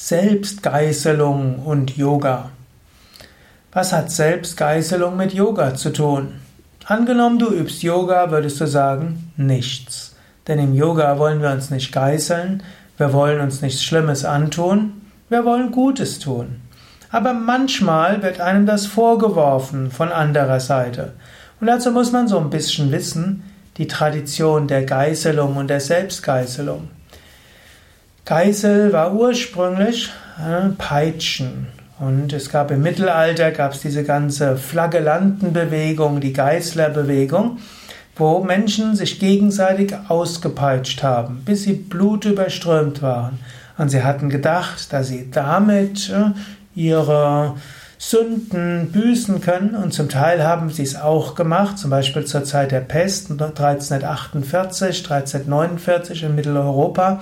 Selbstgeißelung und Yoga. Was hat Selbstgeißelung mit Yoga zu tun? Angenommen, du übst Yoga, würdest du sagen, nichts. Denn im Yoga wollen wir uns nicht geißeln, wir wollen uns nichts Schlimmes antun, wir wollen Gutes tun. Aber manchmal wird einem das vorgeworfen von anderer Seite. Und dazu muss man so ein bisschen wissen, die Tradition der Geißelung und der Selbstgeißelung. Geißel war ursprünglich äh, Peitschen. Und es gab im Mittelalter gab es diese ganze Flagellantenbewegung, die Geißlerbewegung, wo Menschen sich gegenseitig ausgepeitscht haben, bis sie blutüberströmt waren. Und sie hatten gedacht, dass sie damit äh, ihre Sünden büßen können und zum Teil haben sie es auch gemacht, zum Beispiel zur Zeit der Pest 1348, 1349 in Mitteleuropa.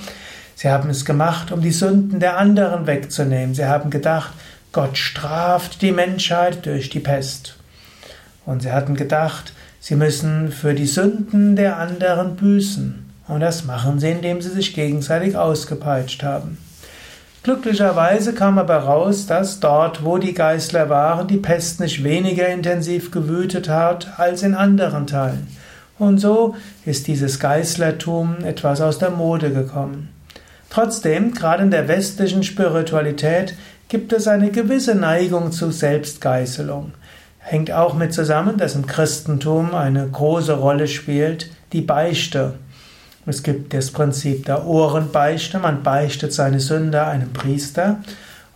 Sie haben es gemacht, um die Sünden der anderen wegzunehmen. Sie haben gedacht, Gott straft die Menschheit durch die Pest. Und sie hatten gedacht, sie müssen für die Sünden der anderen büßen. Und das machen sie, indem sie sich gegenseitig ausgepeitscht haben. Glücklicherweise kam aber raus, dass dort, wo die Geißler waren, die Pest nicht weniger intensiv gewütet hat als in anderen Teilen. Und so ist dieses Geißlertum etwas aus der Mode gekommen. Trotzdem, gerade in der westlichen Spiritualität gibt es eine gewisse Neigung zu Selbstgeißelung. Hängt auch mit zusammen, dass im Christentum eine große Rolle spielt die Beichte. Es gibt das Prinzip der Ohrenbeichte. Man beichtet seine Sünde einem Priester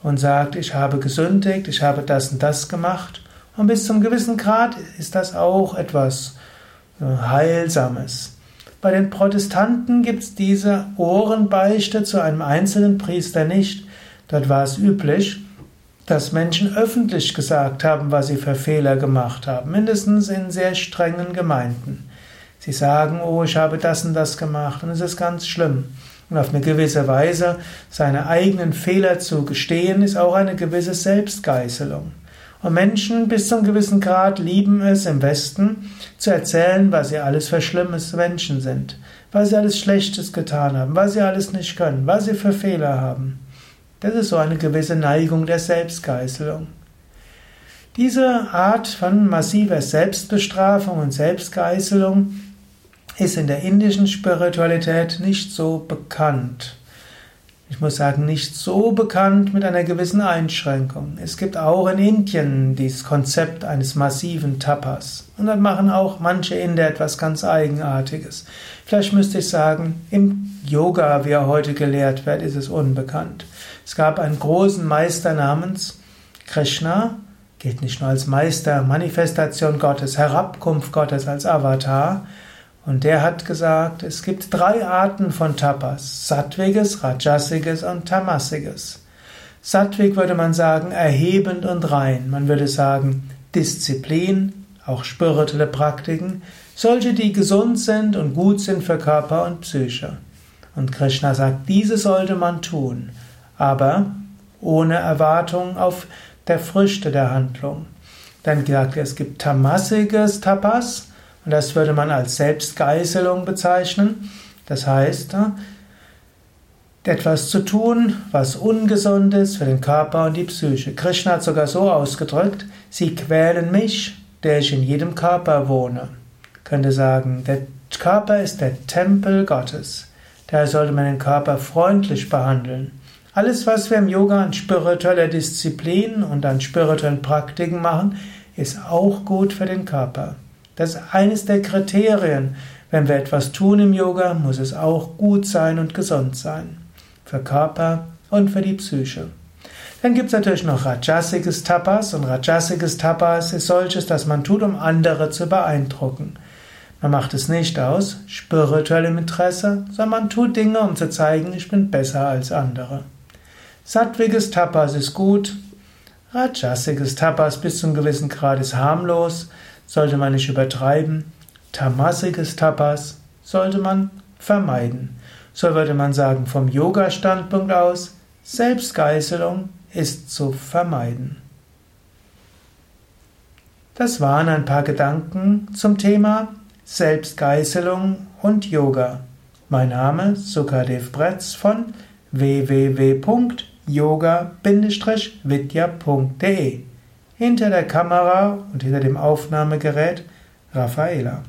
und sagt, ich habe gesündigt, ich habe das und das gemacht. Und bis zum gewissen Grad ist das auch etwas äh, Heilsames. Bei den Protestanten gibt es diese Ohrenbeichte zu einem einzelnen Priester nicht. Dort war es üblich, dass Menschen öffentlich gesagt haben, was sie für Fehler gemacht haben, mindestens in sehr strengen Gemeinden. Sie sagen, oh, ich habe das und das gemacht und es ist ganz schlimm. Und auf eine gewisse Weise seine eigenen Fehler zu gestehen, ist auch eine gewisse Selbstgeißelung. Und Menschen bis zu einem gewissen Grad lieben es im Westen zu erzählen, was sie alles für schlimmes Menschen sind, was sie alles Schlechtes getan haben, was sie alles nicht können, was sie für Fehler haben. Das ist so eine gewisse Neigung der Selbstgeißelung. Diese Art von massiver Selbstbestrafung und Selbstgeißelung ist in der indischen Spiritualität nicht so bekannt ich muss sagen, nicht so bekannt mit einer gewissen Einschränkung. Es gibt auch in Indien dieses Konzept eines massiven Tapas. Und dann machen auch manche Inder etwas ganz Eigenartiges. Vielleicht müsste ich sagen, im Yoga, wie er heute gelehrt wird, ist es unbekannt. Es gab einen großen Meister namens Krishna, gilt nicht nur als Meister, Manifestation Gottes, Herabkunft Gottes als Avatar, und der hat gesagt, es gibt drei Arten von Tapas: Sattwiges, Rajasiges und Tamasiges. Sattvik würde man sagen erhebend und rein. Man würde sagen Disziplin, auch spirituelle Praktiken, solche, die gesund sind und gut sind für Körper und Psyche. Und Krishna sagt, diese sollte man tun, aber ohne Erwartung auf der Früchte der Handlung. Dann sagt er, es gibt tamasiges Tapas, und das würde man als Selbstgeißelung bezeichnen. Das heißt, etwas zu tun, was ungesund ist für den Körper und die Psyche. Krishna hat sogar so ausgedrückt, sie quälen mich, der ich in jedem Körper wohne. Ich könnte sagen, der Körper ist der Tempel Gottes. Daher sollte man den Körper freundlich behandeln. Alles, was wir im Yoga an spiritueller Disziplin und an spirituellen Praktiken machen, ist auch gut für den Körper. Das ist eines der Kriterien. Wenn wir etwas tun im Yoga, muss es auch gut sein und gesund sein. Für Körper und für die Psyche. Dann gibt es natürlich noch Rajasiges Tapas und Rajasiges Tapas ist solches, das man tut, um andere zu beeindrucken. Man macht es nicht aus spirituellem Interesse, sondern man tut Dinge, um zu zeigen, ich bin besser als andere. Sattwiges Tapas ist gut, Rajasiges Tapas bis zu einem gewissen Grad ist harmlos, sollte man nicht übertreiben. Tamasiges Tapas sollte man vermeiden. So würde man sagen, vom Yoga-Standpunkt aus, Selbstgeißelung ist zu vermeiden. Das waren ein paar Gedanken zum Thema Selbstgeißelung und Yoga. Mein Name Sukadev Bretz von www.yoga-vidya.de yoga-vidya.de. Hinter der Kamera und hinter dem Aufnahmegerät Raffaela.